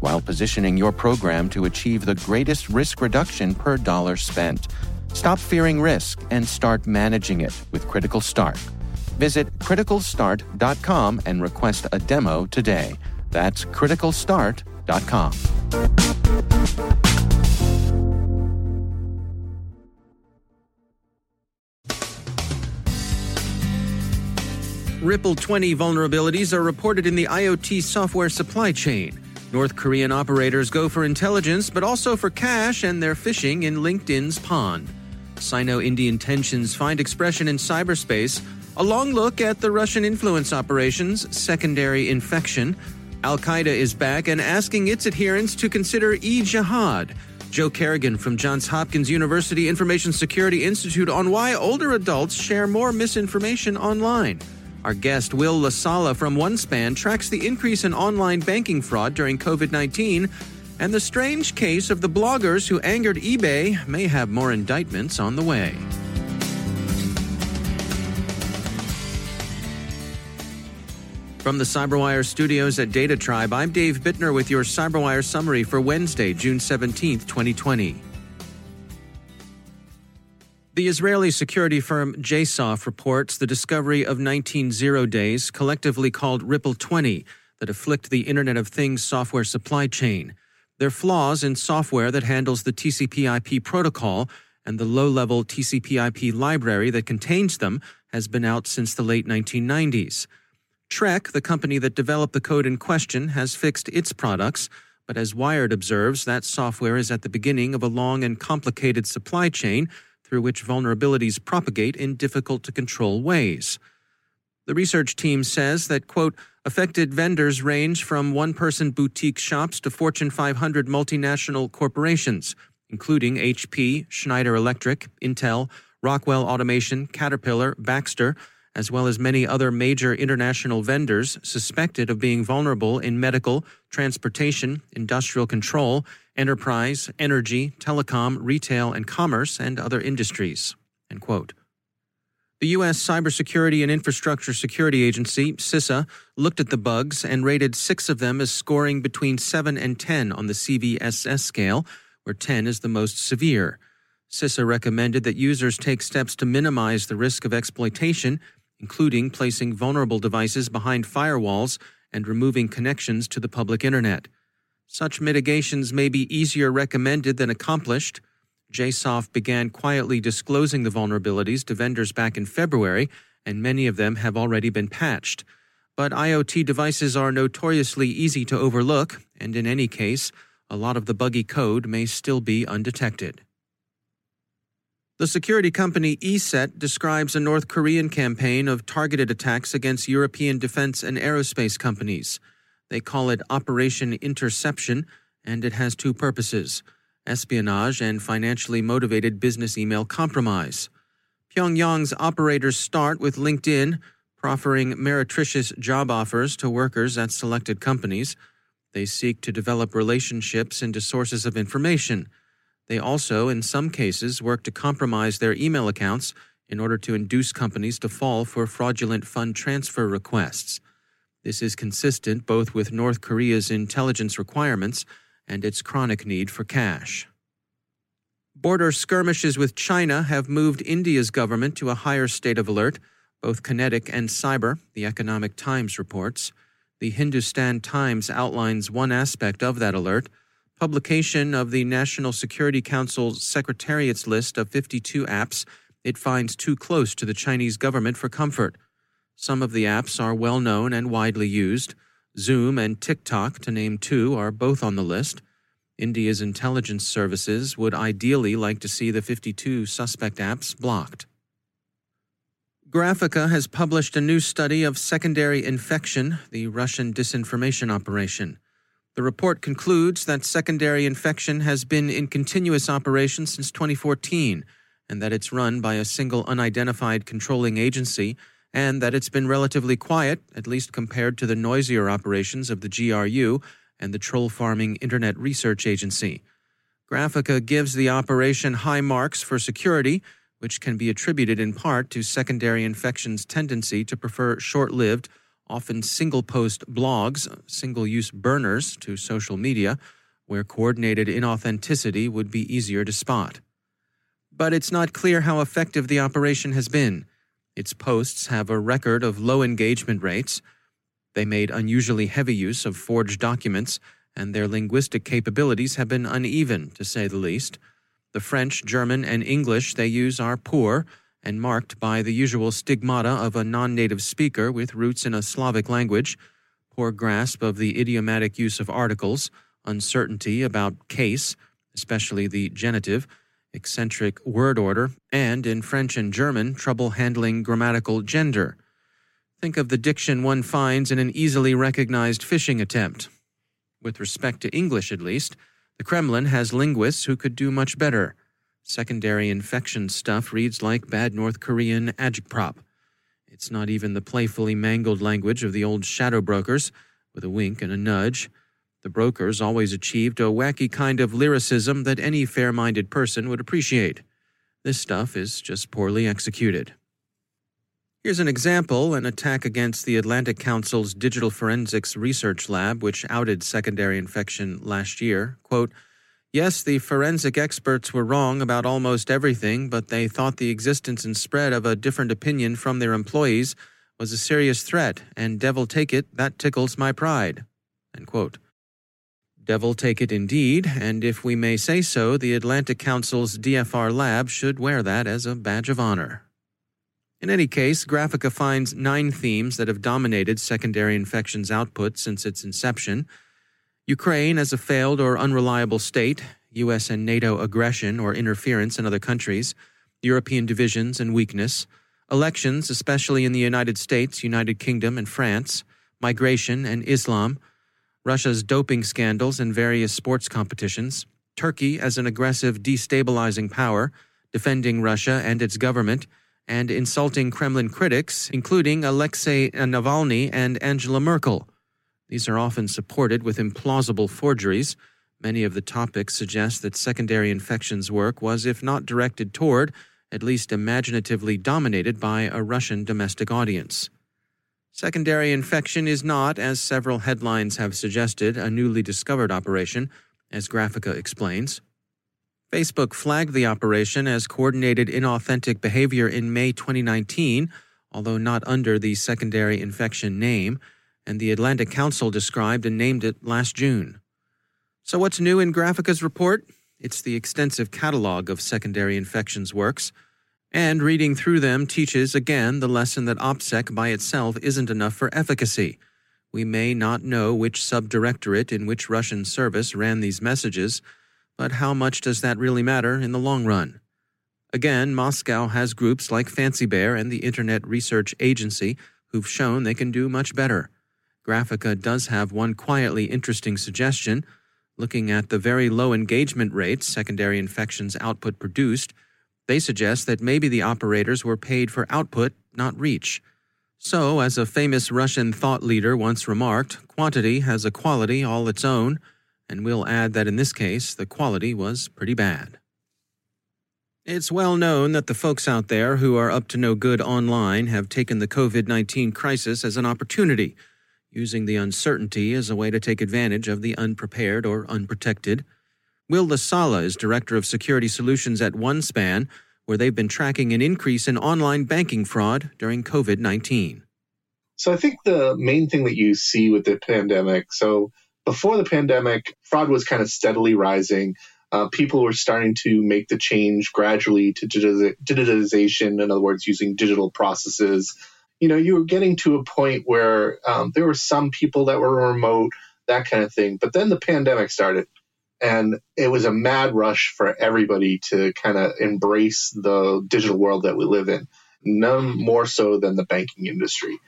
while positioning your program to achieve the greatest risk reduction per dollar spent. Stop fearing risk and start managing it with Critical Start. Visit criticalstart.com and request a demo today. That's criticalstart.com. Ripple 20 vulnerabilities are reported in the IoT software supply chain. North Korean operators go for intelligence, but also for cash, and they're phishing in LinkedIn's pond. Sino Indian tensions find expression in cyberspace. A long look at the Russian influence operations, Secondary Infektion. Al Qaeda is back and asking its adherents to consider e jihad. Joe Carrigan from Johns Hopkins University Information Security Institute on why older adults share more misinformation online. Our guest, Will LaSala from OneSpan, tracks the increase in online banking fraud during COVID 19, and the strange case of the bloggers who angered eBay may have more indictments on the way. From the CyberWire studios at Data Tribe, I'm Dave Bittner with your CyberWire summary for Wednesday, June 17th, 2020. The Israeli security firm JSOF reports the discovery of 19 zero days, collectively called Ripple 20, that afflict the Internet of Things software supply chain. They're flaws in software that handles the TCP/IP protocol, and the low-level TCP/IP library that contains them has been out since the late 1990s. Treck, the company that developed the code in question, has fixed its products, but as Wired observes, that software is at the beginning of a long and complicated supply chain through which vulnerabilities propagate in difficult to control ways. The research team says that, quote, affected vendors range from one person boutique shops to Fortune 500 multinational corporations, including HP, Schneider Electric, Intel, Rockwell Automation, Caterpillar, Baxter, as well as many other major international vendors suspected of being vulnerable in medical, transportation, industrial control, enterprise, energy, telecom, retail, and commerce, and other industries. The U.S. Cybersecurity and Infrastructure Security Agency, CISA, looked at the bugs and rated six of them as scoring between 7 and 10 on the CVSS scale, where 10 is the most severe. CISA recommended that users take steps to minimize the risk of exploitation, including placing vulnerable devices behind firewalls and removing connections to the public internet. Such mitigations may be easier recommended than accomplished. JSOF began quietly disclosing the vulnerabilities to vendors back in February, and many of them have already been patched. But IoT devices are notoriously easy to overlook, and in any case, a lot of the buggy code may still be undetected. The security company ESET describes a North Korean campaign of targeted attacks against European defense and aerospace companies. They call it Operation Interception, and it has two purposes espionage and financially motivated business email compromise. Pyongyang's operators start with LinkedIn, proffering meretricious job offers to workers at selected companies. They seek to develop relationships into sources of information. They also, in some cases, work to compromise their email accounts in order to induce companies to fall for fraudulent fund transfer requests. This is consistent both with North Korea's intelligence requirements and its chronic need for cash. Border skirmishes with China have moved India's government to a higher state of alert, both kinetic and cyber, the Economic Times reports. The Hindustan Times outlines one aspect of that alert. publication of the National Security Council's Secretariat's list of 52 apps it finds too close to the Chinese government for comfort. Some of the apps are well known and widely used. Zoom and TikTok, to name two, are both on the list. India's intelligence services would ideally like to see the 52 suspect apps blocked. Graphika has published a new study of Secondary Infektion, the Russian disinformation operation. The report concludes that Secondary Infektion has been in continuous operation since 2014 and that it's run by a single unidentified controlling agency and that it's been relatively quiet, at least compared to the noisier operations of the GRU and the Troll Farming Internet Research Agency. Graphika gives the operation high marks for security which can be attributed in part to Secondary Infektion's tendency to prefer short lived, often single post blogs, single use burners to social media, where coordinated inauthenticity would be easier to spot. But it's not clear how effective the operation has been. Its posts have a record of low engagement rates. They made unusually heavy use of forged documents, and their linguistic capabilities have been uneven, to say the least. The French, German, and English they use are poor and marked by the usual stigmata of a non native speaker with roots in a Slavic language, poor grasp of the idiomatic use of articles, uncertainty about case, especially the genitive, eccentric word order, and in French and German, trouble handling grammatical gender. Think of the diction one finds in an easily recognized phishing attempt. With respect to English, at least, the Kremlin has linguists who could do much better. Secondary Infektion stuff reads like bad North Korean agitprop. It's not even the playfully mangled language of the old shadow brokers, with a wink and a nudge. The brokers always achieved a wacky kind of lyricism that any fair minded person would appreciate. This stuff is just poorly executed. Here's an example an attack against the Atlantic Council's Digital Forensics Research Lab, which outed Secondary Infektion last year. Quote, Yes, the forensic experts were wrong about almost everything, but they thought the existence and spread of a different opinion from their employees was a serious threat, and devil take it, that tickles my pride. Devil take it indeed, and if we may say so, the Atlantic Council's DFR lab should wear that as a badge of honor. In any case, Graphika finds nine themes that have dominated Secondary Infektions output since its inception Ukraine as a failed or unreliable state, U.S. and NATO aggression or interference in other countries, European divisions and weakness, elections, especially in the United States, United Kingdom, and France, migration and Islam, Russia's doping scandals in various sports competitions, Turkey as an aggressive, destabilizing power, defending Russia and its government and insulting Kremlin critics, including Alexei Navalny and Angela Merkel. These are often supported with implausible forgeries. Many of the topics suggest that Secondary Infektions work was, if not directed toward, at least imaginatively dominated by a Russian domestic audience. Secondary Infektion is not, as several headlines have suggested, a newly discovered operation, as Graphika explains. Facebook flagged the operation as coordinated inauthentic behavior in May 2019, although not under the Secondary Infektion name, and the Atlantic Council described and named it last June. So, what's new in Graphika's report? It's the extensive catalog of Secondary Infektions works, and reading through them teaches again the lesson that OPSEC by itself isn't enough for efficacy. We may not know which subdirectorate in which Russian service ran these messages but how much does that really matter in the long run? Again, Moscow has groups like Fancy Bear and the Internet Research Agency who've shown they can do much better. Graphika does have one quietly interesting suggestion. Looking at the very low engagement rates Secondary Infektions output produced, they suggest that maybe the operators were paid for output, not reach. So, as a famous Russian thought leader once remarked, quantity has a quality all its own and we'll add that in this case, the quality was pretty bad. It's well known that the folks out there who are up to no good online have taken the COVID 19 crisis as an opportunity, using the uncertainty as a way to take advantage of the unprepared or unprotected. Will LaSala is Director of Security Solutions at OneSpan, where they've been tracking an increase in online banking fraud during COVID 19. So I think the main thing that you see with the pandemic, so before the pandemic, fraud was kind of steadily rising. Uh, people were starting to make the change gradually to digitization, in other words, using digital processes. You know, you were getting to a point where um, there were some people that were remote, that kind of thing. But then the pandemic started, and it was a mad rush for everybody to kind of embrace the digital world that we live in, none more so than the banking industry.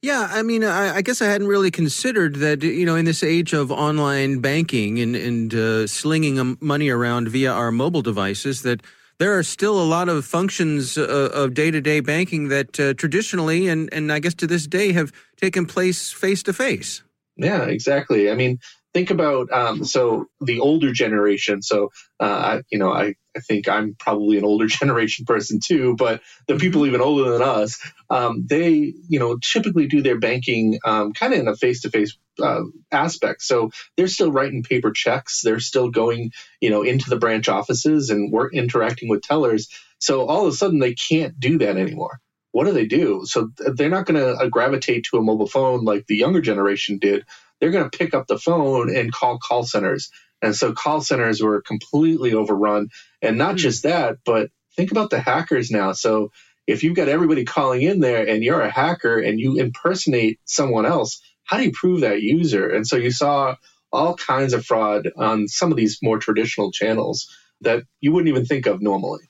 Yeah, I mean, I, I, guess I hadn't really considered that, you know, in this age of online banking and, and uh, slinging money around via our mobile devices, that there are still a lot of functions uh, of day to day banking that uh, traditionally and, and I guess to this day have taken place face to face. Yeah, exactly. I mean, think about um, so the older generation. So uh, you know, I, I think I'm probably an older generation person too, but the people mm-hmm. even older than us, um, they you know typically do their banking um, kind of in a face to face aspect. So they're still writing paper checks. They're still going you know into the branch offices and work interacting with tellers. So all of a sudden they can't do that anymore what do they do? So they're not going to uh, gravitate to a mobile phone like the younger generation did they're going to pick up the phone and call call centers. And so call centers were completely overrun. And not hmm. just that, but think about the hackers now. So if you've got everybody calling in there and you're a hacker and you impersonate someone else, how do you prove that user? And so you saw all kinds of fraud on some of these more traditional channels that you wouldn't even think of normally.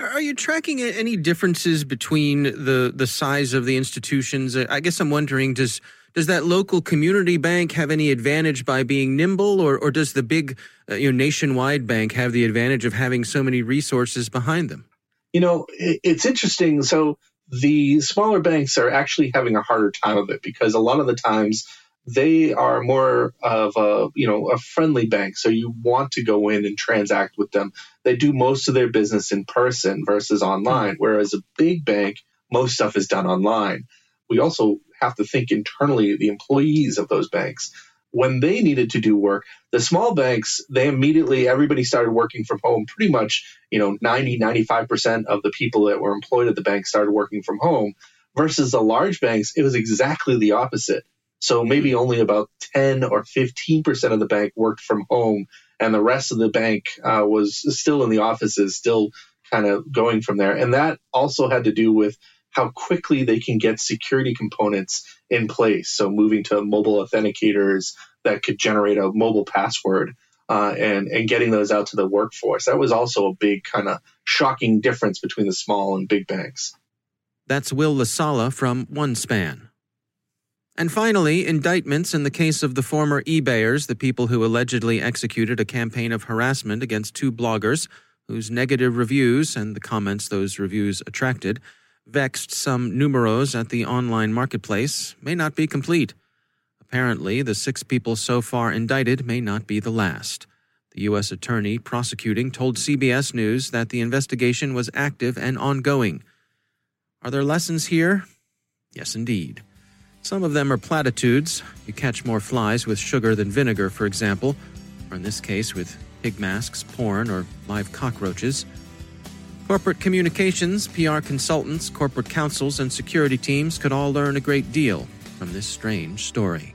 Are you tracking any differences between the the size of the institutions? I guess I'm wondering does does that local community bank have any advantage by being nimble, or, or does the big uh, you know, nationwide bank have the advantage of having so many resources behind them? You know, it's interesting. So the smaller banks are actually having a harder time of it because a lot of the times they are more of a you know a friendly bank. So you want to go in and transact with them. They do most of their business in person versus online whereas a big bank most stuff is done online. We also have to think internally the employees of those banks. When they needed to do work the small banks they immediately everybody started working from home pretty much you know 90 95% of the people that were employed at the bank started working from home versus the large banks it was exactly the opposite so maybe only about 10 or 15% of the bank worked from home and the rest of the bank uh, was still in the offices still kind of going from there and that also had to do with how quickly they can get security components in place. So moving to mobile authenticators that could generate a mobile password uh, and and getting those out to the workforce. That was also a big kind of shocking difference between the small and big banks. That's Will LaSala from OneSpan. And finally, indictments in the case of the former eBayers, the people who allegedly executed a campaign of harassment against two bloggers whose negative reviews and the comments those reviews attracted vexed some numeros at the online marketplace may not be complete. Apparently, the six people so far indicted may not be the last. The U.S. Attorney prosecuting told CBS News that the investigation was active and ongoing. Are there lessons here? Yes, indeed. Some of them are platitudes. You catch more flies with sugar than vinegar, for example, or in this case, with pig masks, porn, or live cockroaches. Corporate communications, PR consultants, corporate counsels, and security teams could all learn a great deal from this strange story.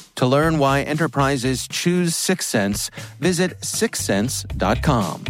To learn why enterprises choose Syxsense, visit syxsense.com.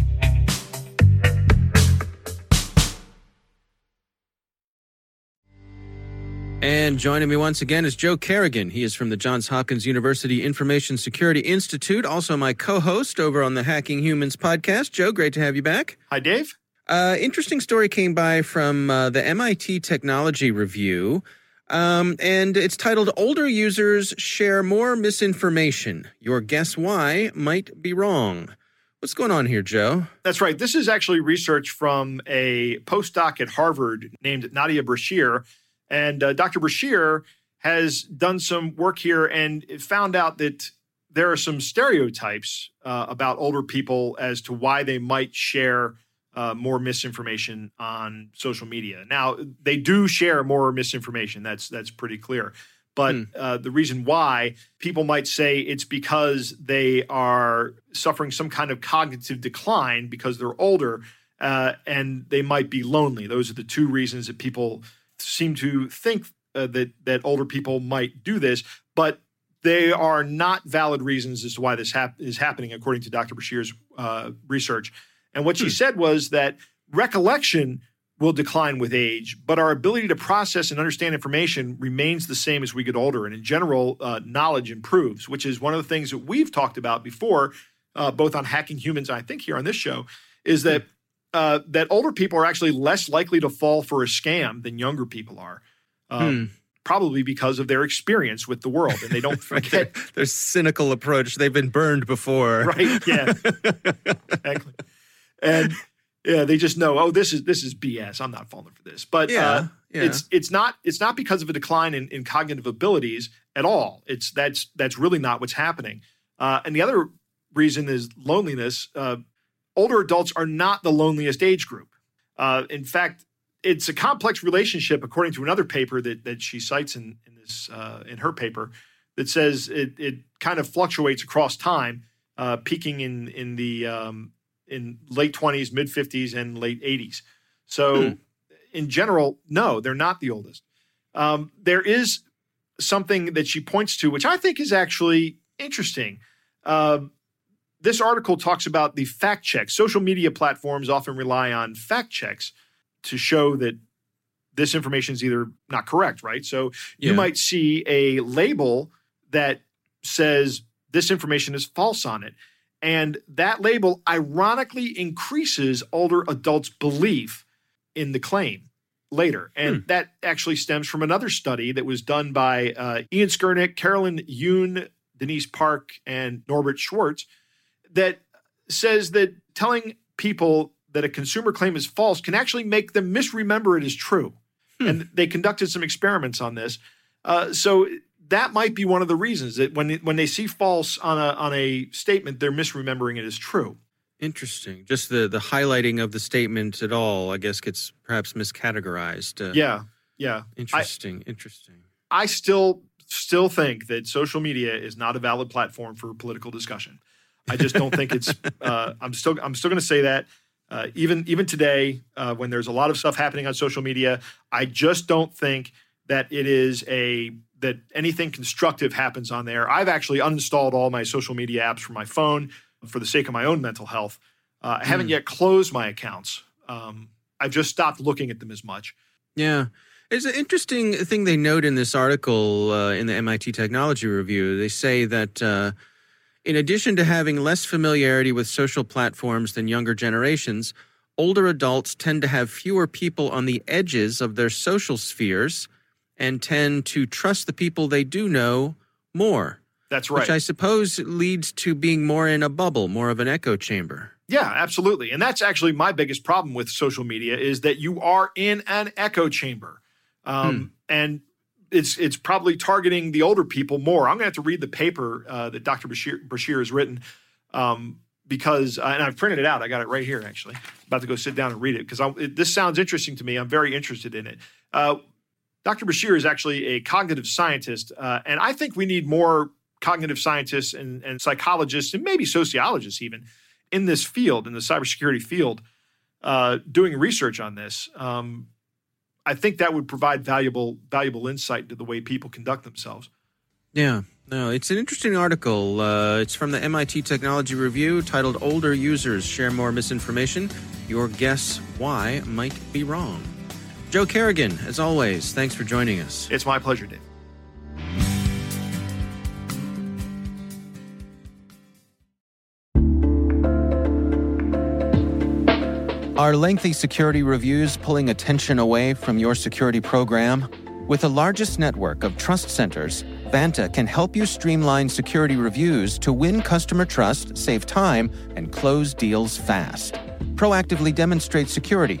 And joining me once again is Joe Carrigan. He is from the Johns Hopkins University Information Security Institute, also my co host over on the Hacking Humans podcast. Joe, great to have you back. Hi, Dave. Uh, interesting story came by from uh, the MIT Technology Review, um, and it's titled Older Users Share More Misinformation. Your guess why might be wrong. What's going on here, Joe? That's right. This is actually research from a postdoc at Harvard named Nadia Brashier and uh, Dr. Brashier has done some work here and found out that there are some stereotypes uh, about older people as to why they might share uh, more misinformation on social media. Now, they do share more misinformation. That's that's pretty clear. But hmm. uh, the reason why people might say it's because they are suffering some kind of cognitive decline because they're older uh, and they might be lonely. Those are the two reasons that people seem to think uh, that that older people might do this, but they are not valid reasons as to why this hap- is happening, according to Dr. Bashir's uh, research. And what she hmm. said was that recollection will decline with age, but our ability to process and understand information remains the same as we get older. And in general, uh, knowledge improves, which is one of the things that we've talked about before, uh, both on Hacking Humans, I think here on this show, is that uh, that older people are actually less likely to fall for a scam than younger people are. Um, hmm. Probably because of their experience with the world, and they don't forget their, their cynical approach. They've been burned before, right? Yeah, exactly. And yeah, they just know, oh, this is this is BS. I'm not falling for this. But yeah, uh, yeah. it's it's not it's not because of a decline in, in cognitive abilities at all. It's that's that's really not what's happening. Uh, and the other reason is loneliness. Uh, older adults are not the loneliest age group. Uh, in fact, it's a complex relationship, according to another paper that that she cites in in this uh, in her paper, that says it it kind of fluctuates across time, uh, peaking in in the um, in late twenties, mid fifties, and late eighties. So, hmm. in general, no, they're not the oldest. Um, there is something that she points to, which I think is actually interesting. Uh, this article talks about the fact checks. Social media platforms often rely on fact checks to show that this information is either not correct, right? So yeah. you might see a label that says this information is false on it. And that label ironically increases older adults' belief in the claim later. And hmm. that actually stems from another study that was done by uh, Ian Skurnik, Carolyn Yoon, Denise Park, and Norbert Schwarz that says that telling people that a consumer claim is false can actually make them misremember it as true. Hmm. And they conducted some experiments on this. Uh, so that might be one of the reasons that when when they see false on a on a statement, they're misremembering it as true. Interesting. Just the the highlighting of the statement at all, I guess, gets perhaps miscategorized. Uh, yeah, yeah. Interesting. I, interesting. I still still think that social media is not a valid platform for political discussion. I just don't think it's. Uh, I'm still. I'm still going to say that. Uh, even even today, uh, when there's a lot of stuff happening on social media, I just don't think that it is a that anything constructive happens on there. I've actually uninstalled all my social media apps from my phone for the sake of my own mental health. Uh, I haven't mm. yet closed my accounts. Um, I've just stopped looking at them as much. Yeah. There's an interesting thing they note in this article uh, in the MIT Technology Review. They say that uh, In addition to having less familiarity with social platforms than younger generations, older adults tend to have fewer people on the edges of their social spheres and tend to trust the people they do know more. That's right. Which I suppose leads to being more in a bubble, more of an echo chamber. Yeah, absolutely. And that's actually my biggest problem with social media is that you are in an echo chamber. Um, hmm. And it's it's probably targeting the older people more. I'm going to have to read the paper uh, that Dr. Bashir, Bashir has written um, because, uh, and I've printed it out. I got it right here, actually. I'm about to go sit down and read it because this sounds interesting to me. I'm very interested in it. Uh, Dr. Bashir is actually a cognitive scientist, uh, and I think we need more cognitive scientists and, and, psychologists and maybe sociologists even in this field, in the cybersecurity field, uh, doing research on this. Um, I think that would provide valuable valuable insight into the way people conduct themselves. Yeah, no, it's an interesting article. Uh, it's from the MIT Technology Review titled "Older Users Share More Misinformation." Your guess why might be wrong. Joe Carrigan, as always, thanks for joining us. It's my pleasure, Dave. Are lengthy security reviews pulling attention away from your security program? With the largest network of trust centers, Vanta can help you streamline security reviews to win customer trust, save time, and close deals fast. Proactively demonstrate security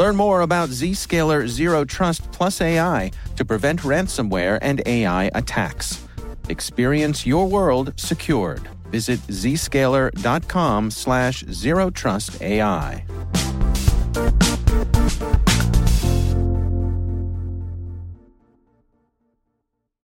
Learn more about Zscaler Zero Trust Plus AI to prevent ransomware and AI attacks. Experience your world secured. Visit zscaler.com slash zero trust AI.